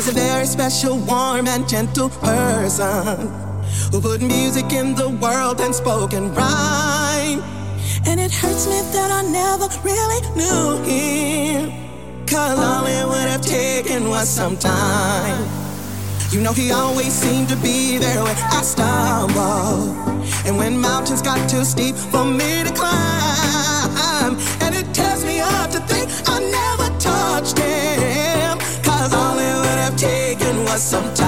was a very special, warm, and gentle person who put music in the world and spoke in rhyme. And it hurts me that I never really knew him. Cause all it would have taken was some time. You know, he always seemed to be there when I stumbled. And when mountains got too steep for me to climb. sometimes.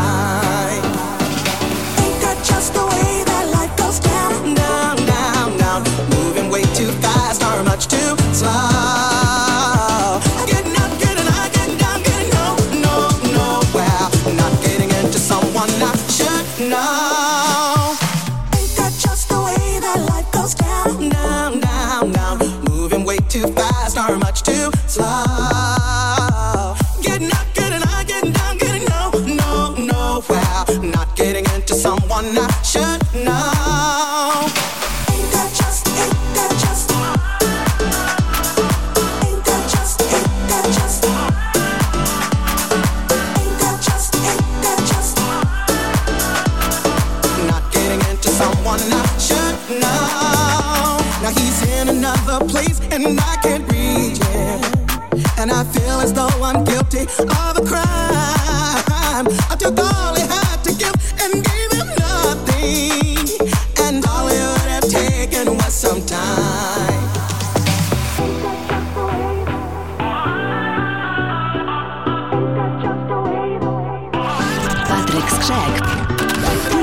Patryk Skrzek.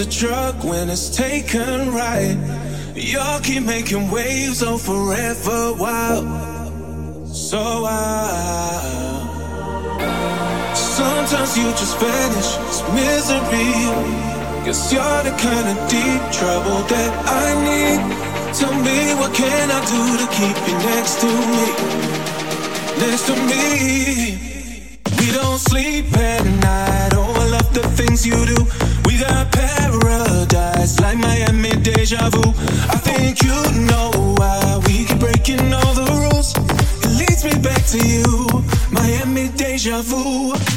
A drug when it's taken right. Y'all keep making waves on forever wild. So wild. Sometimes you just vanish, it's misery. Guess you're the kind of deep trouble that I need. Tell me what can I do to keep you next to me? Next to me We don't sleep at night. Oh, I love the things you do. We got paradise like Miami deja vu. I think you know why we keep breaking all the rules. It leads me back to you, Miami deja vu.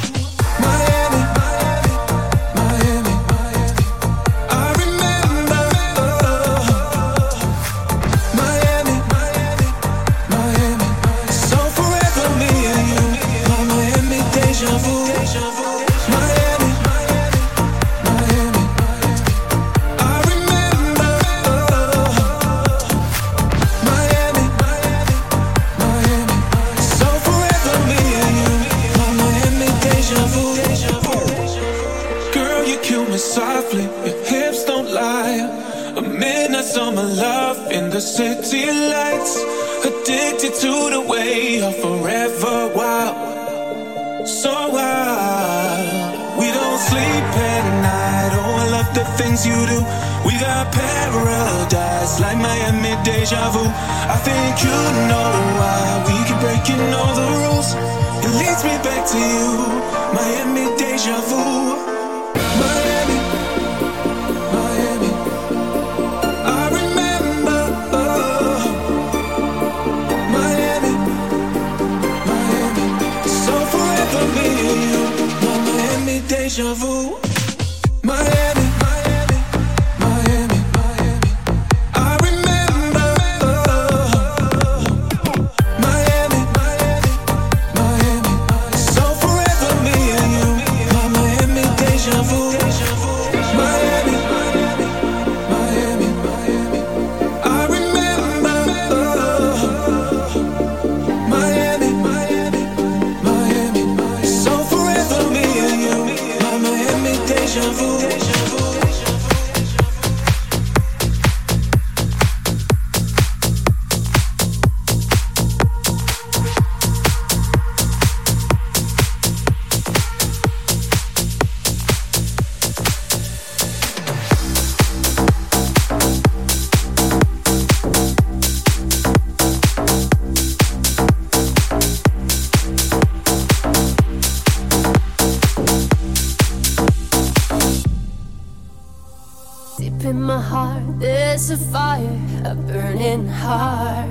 a fire, a burning heart.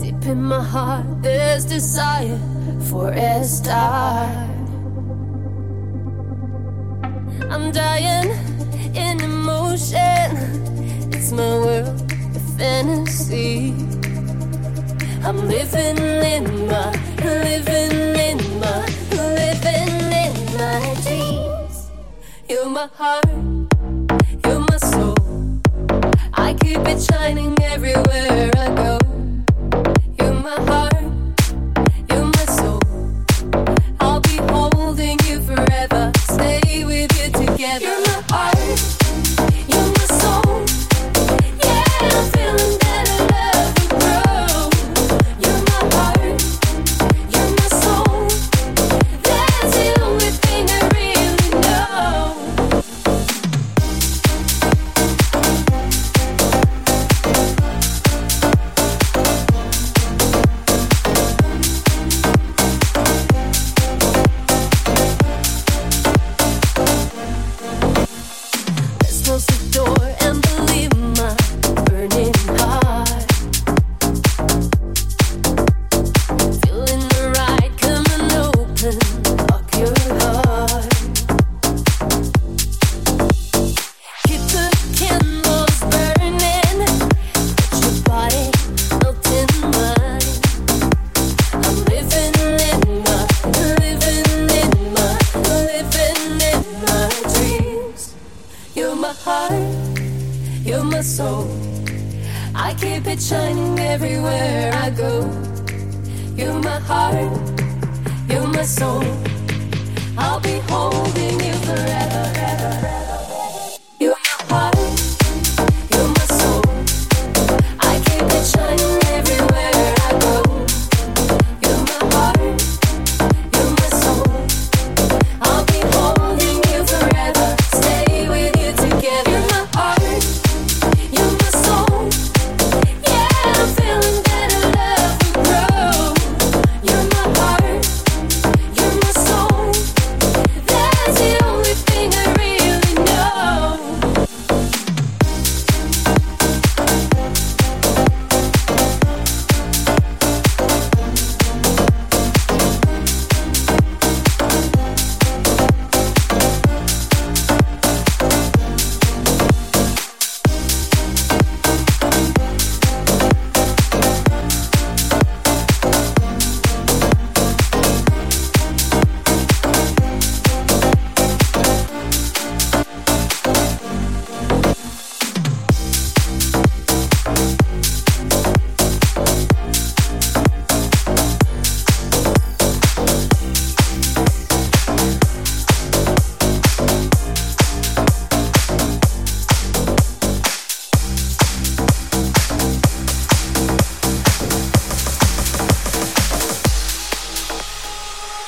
Deep in my heart, there's desire for a star. I'm dying in emotion. It's my world, a fantasy. I'm living in my, living in my, living in my dreams. You're my heart keep it shining everywhere.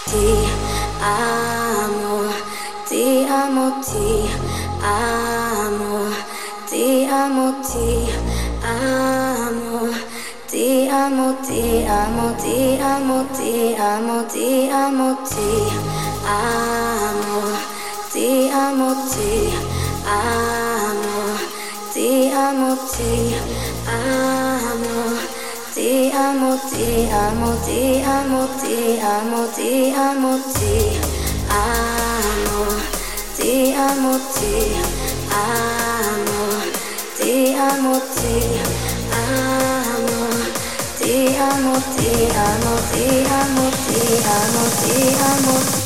Ti amo, ti amo, ti amo, ti amo, ti amo, ti amo, ti amo, ti amo, ti amo, ti amo, ti amo, ti amo, ti amo, ti amo, ti amo amo, te amo, te amo, te amo, te amo, te amo, te amo, te amo, te amo, te amo, te amo, te amo, te amo, te amo, te amo.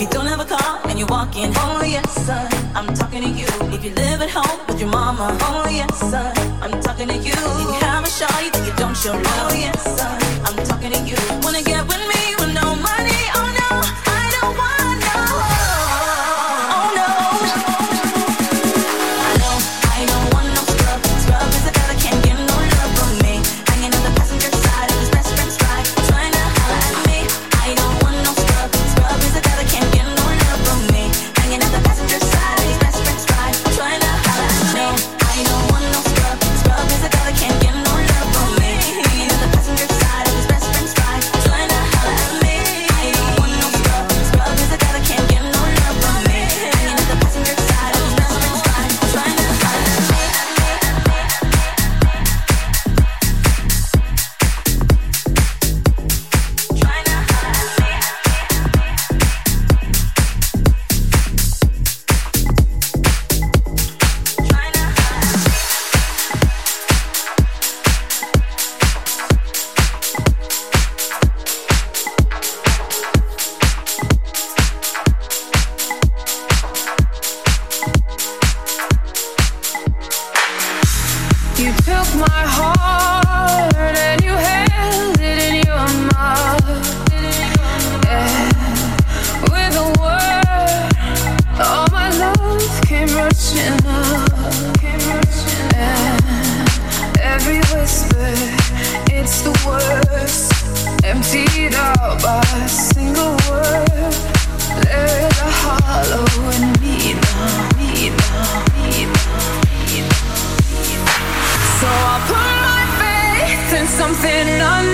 If you don't have a car and you're walking, oh yes, son, I'm talking to you. If you live at home with your mama, oh yes, son, I'm talking to you. If you have a shot, you think you don't show love, oh yes, son, I'm talking to you. Wanna get with me with no money on something on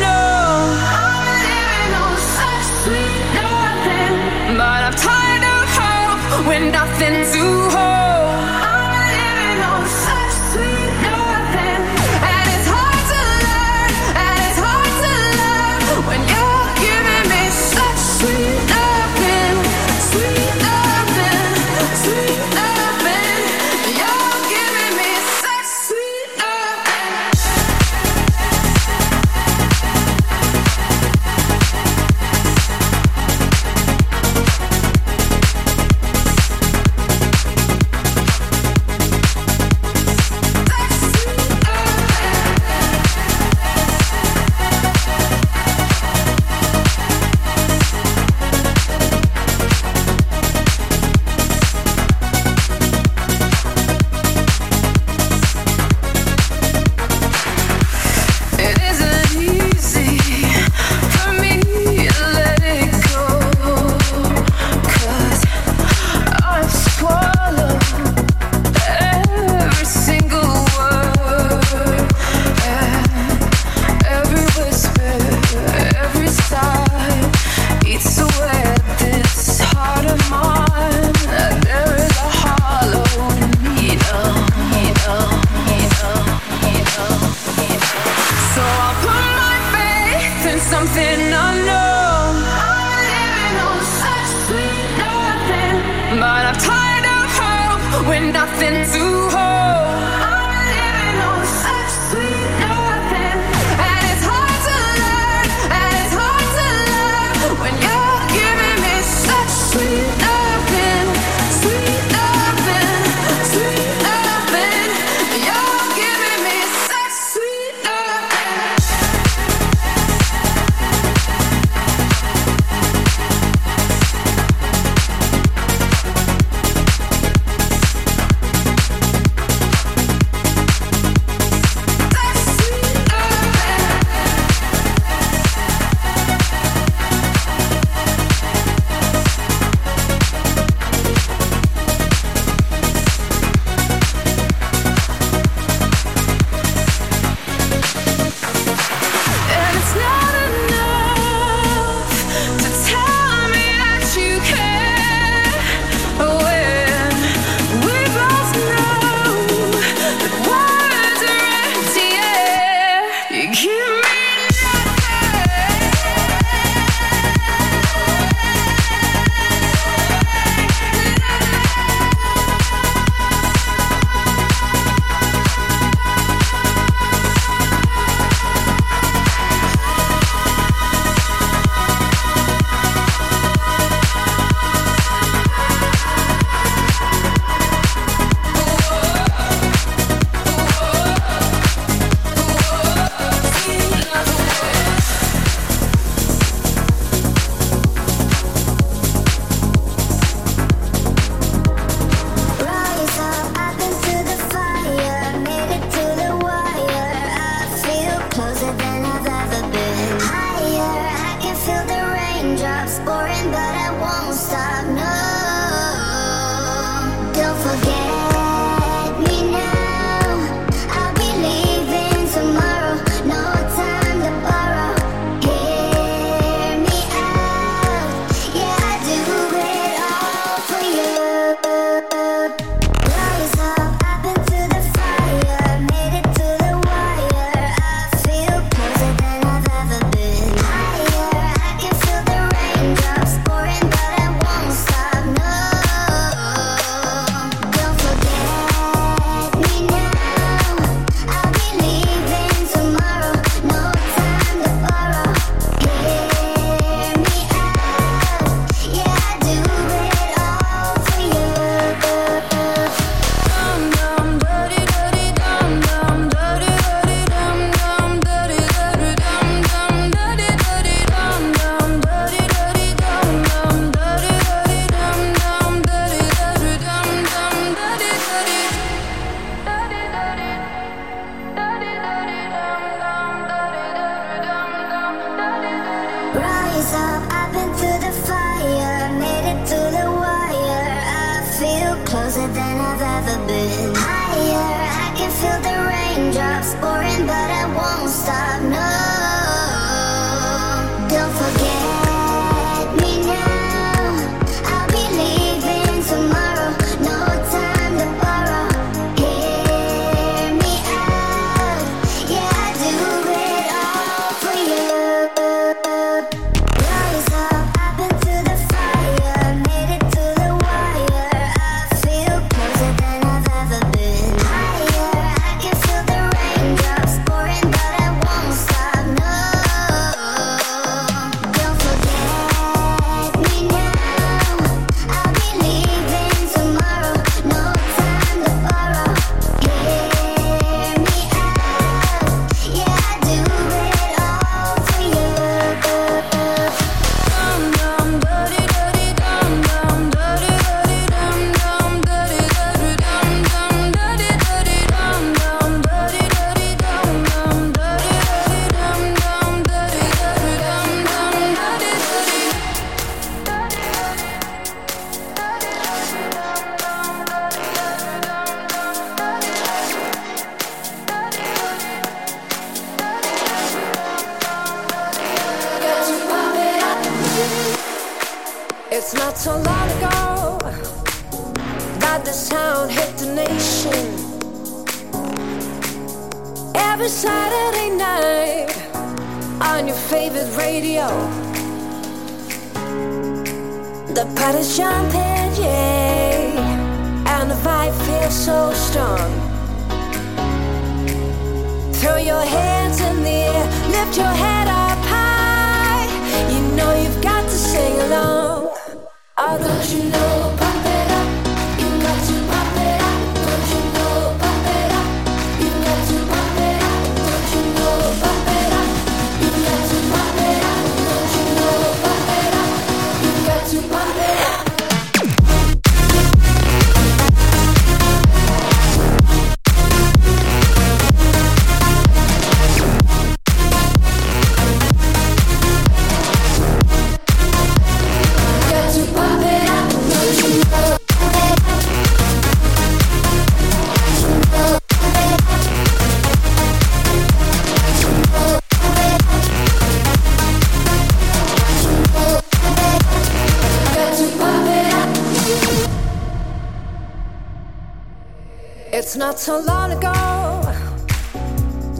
It's not so long ago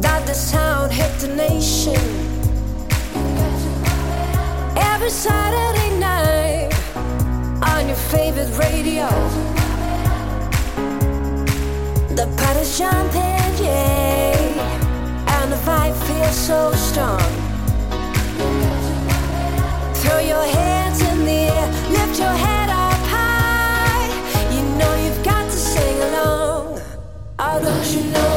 that the sound hit the nation. Every Saturday night on your favorite radio, the party's jumping, yeah, and the vibe feels so strong. Throw your hands in the air, lift your head. How don't you know?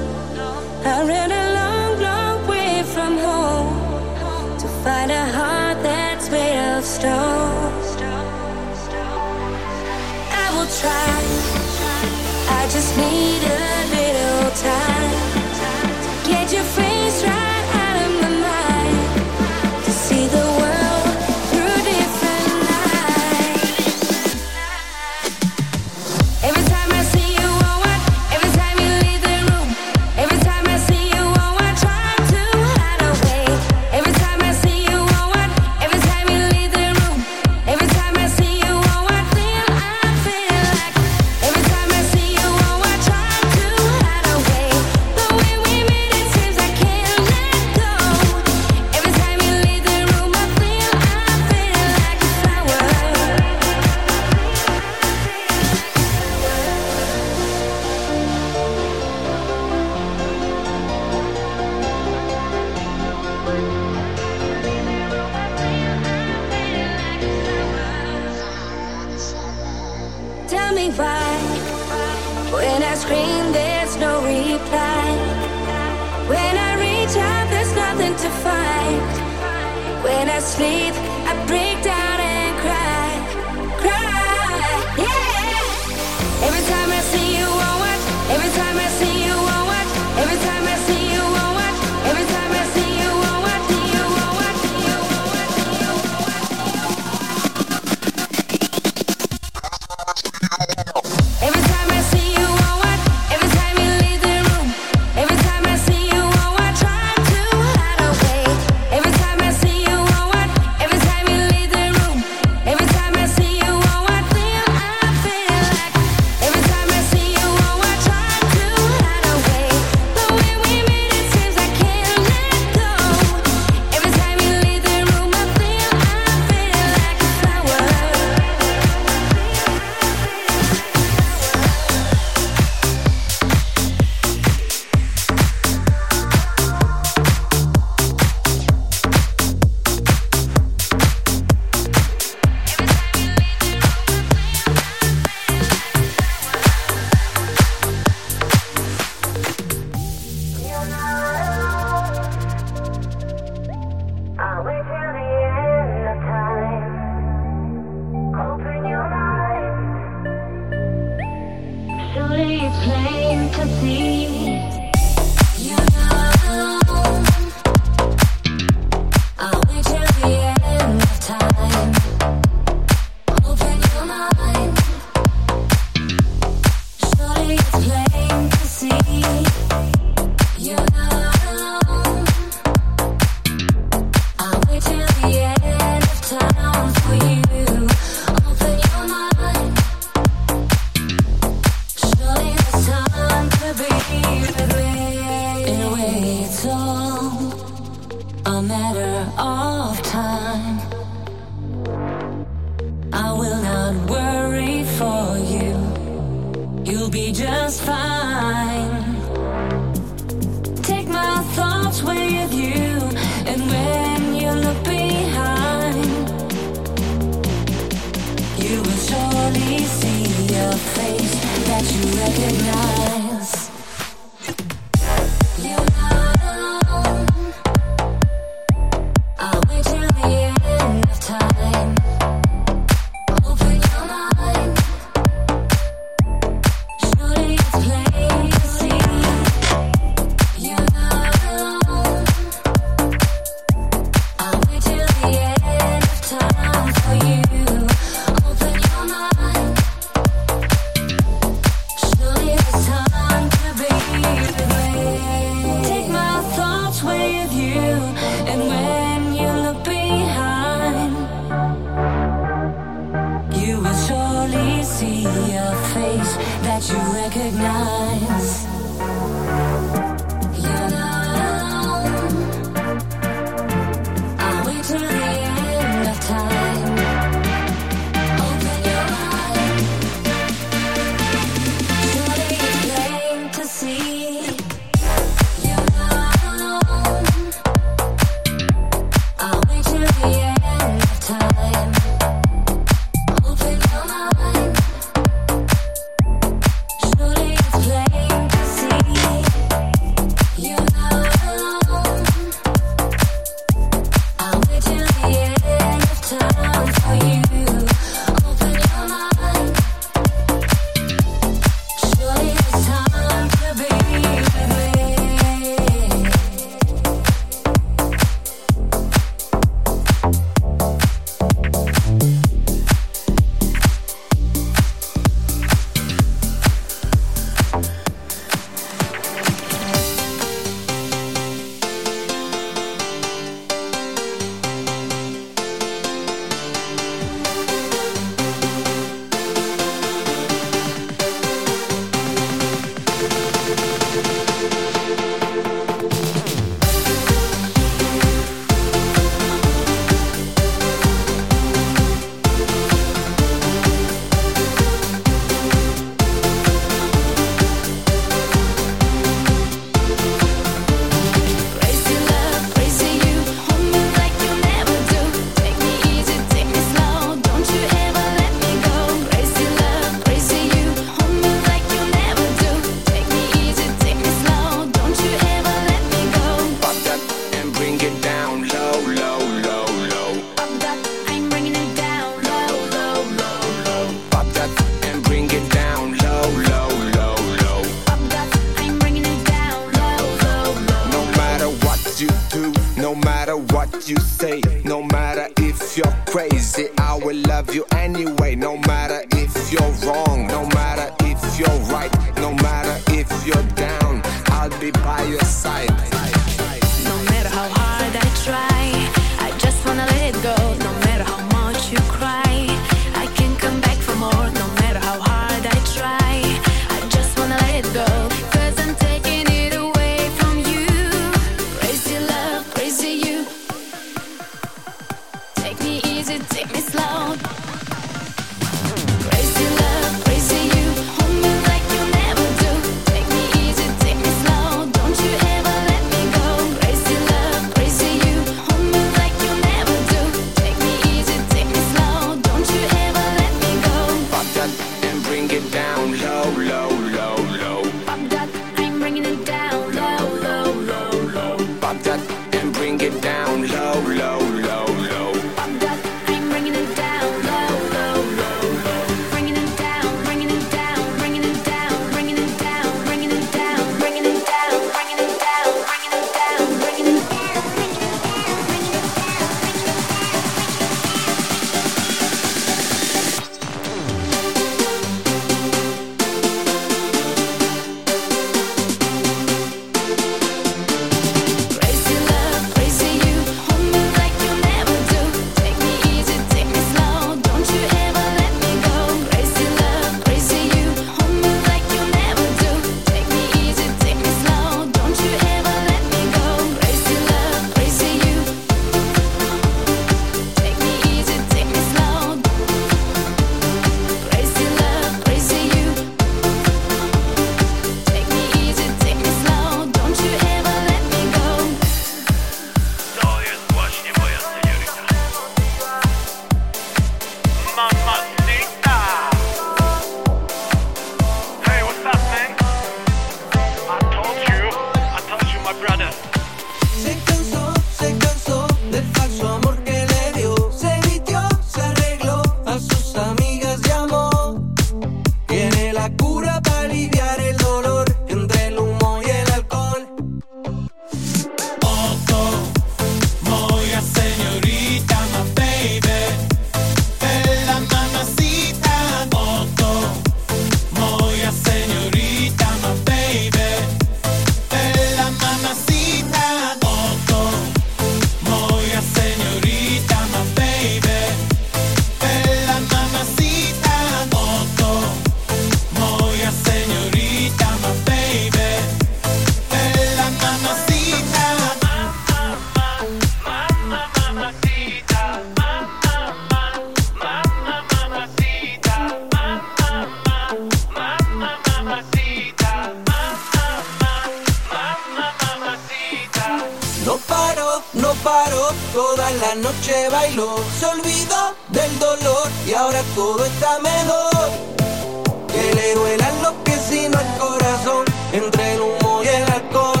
entre el humo y el alcohol.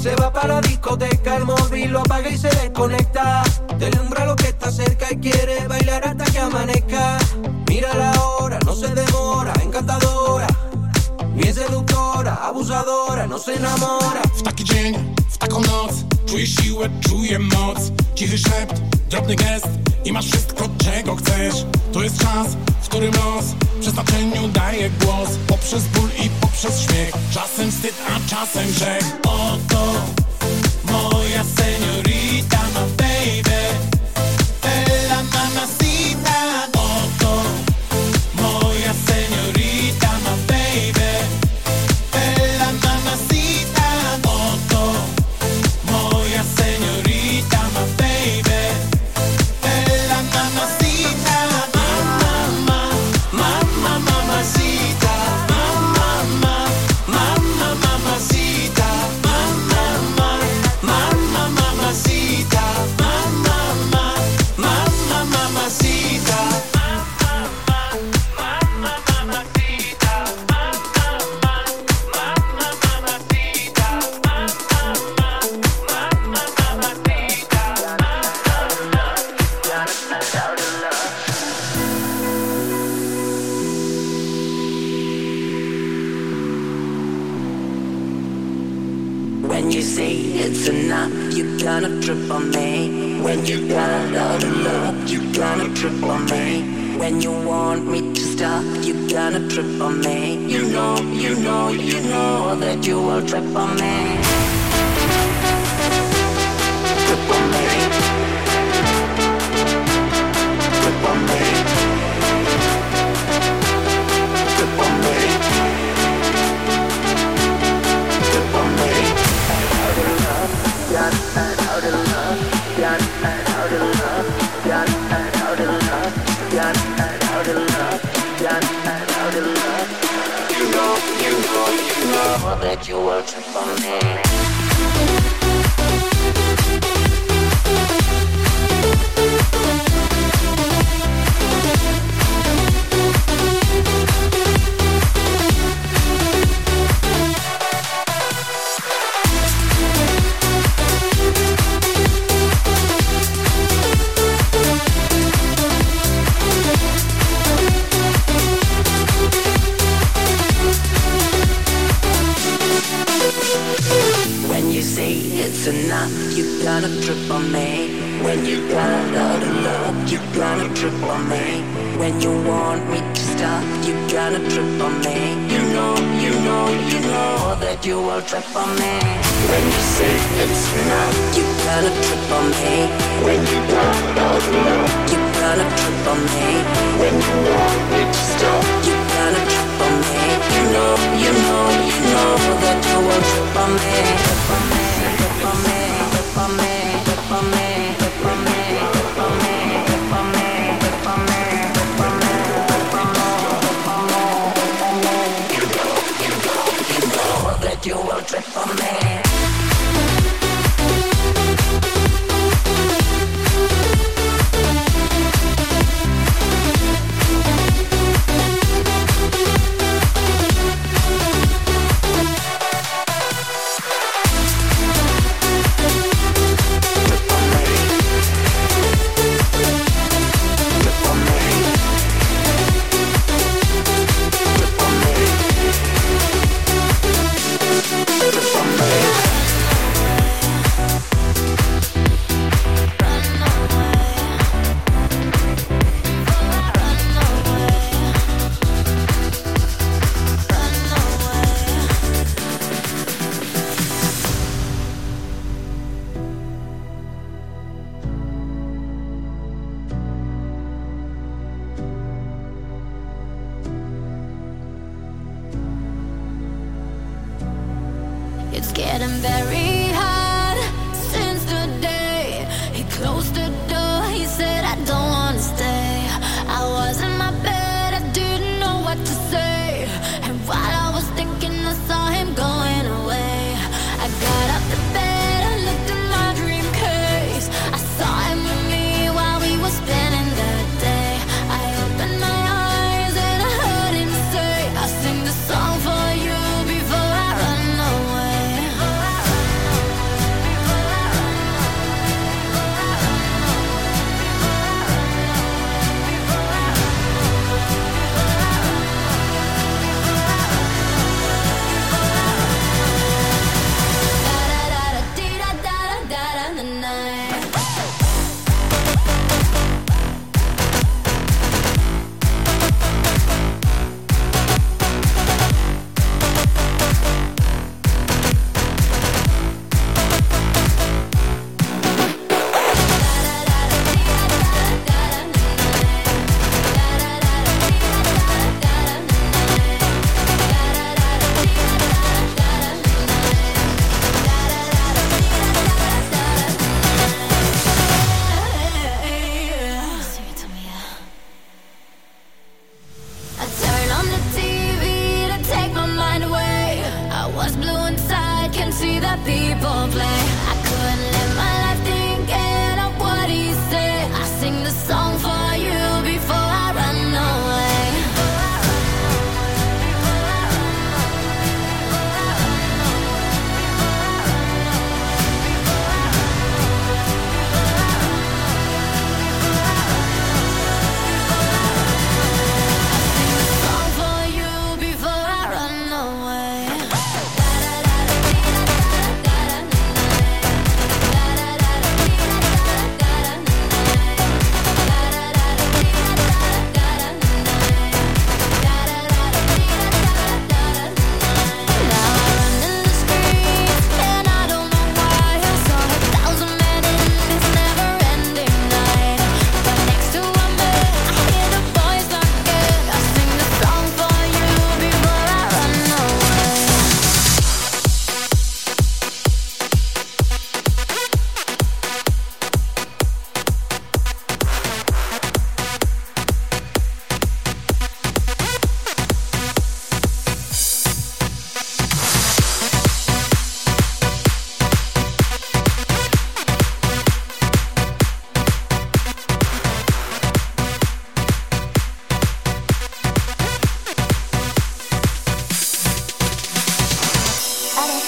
Se va para la discoteca, el móvil lo apaga y se desconecta. Delumbra lo que está cerca y quiere bailar hasta que amanezca. Mira la hora, no se demora, encantadora. Bien seductora, abusadora, no se enamora. Czuję siłę, czuję moc. Cichy szept, drobny gest I masz wszystko, czego chcesz. To jest czas, w którym los Przeznaczeniu daje głos. Poprzez ból i poprzez śmiech. Czasem wstyd, a czasem grzech. Oto moja seniorita ma baby. Ella ma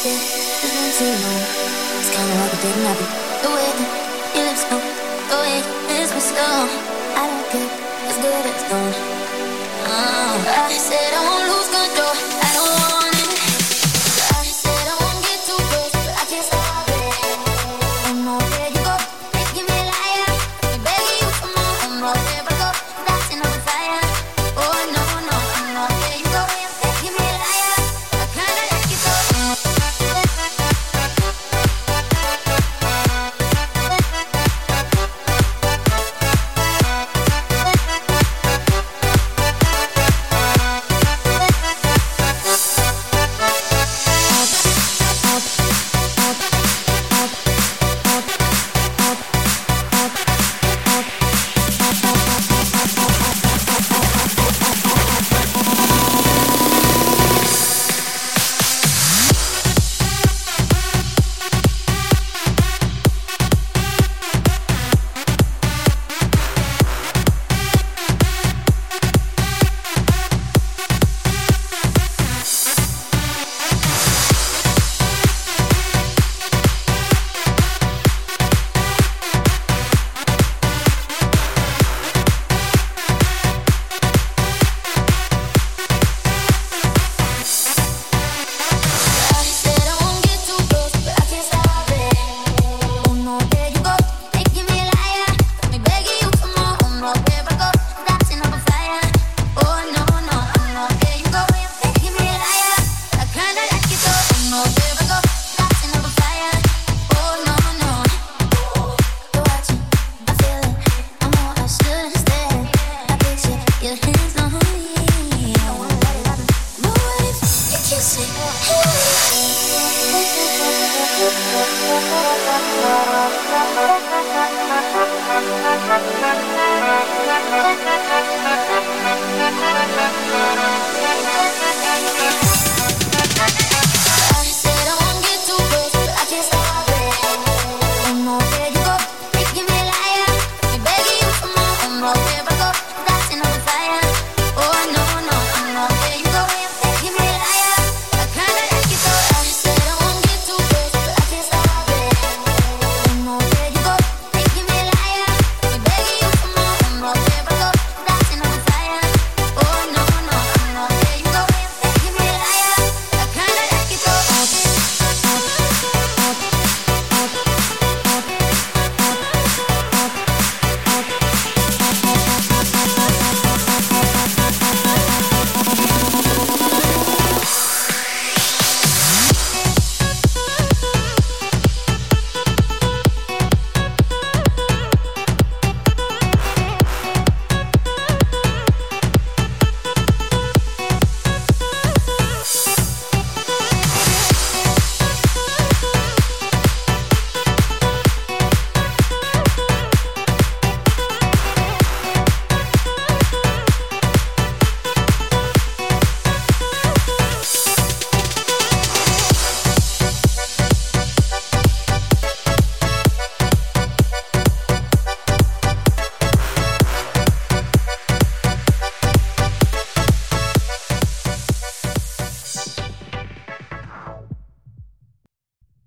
It's kinda like. The way your lips the way. I don't care, good, gone. Uh, I said I won't lose control. Thank you.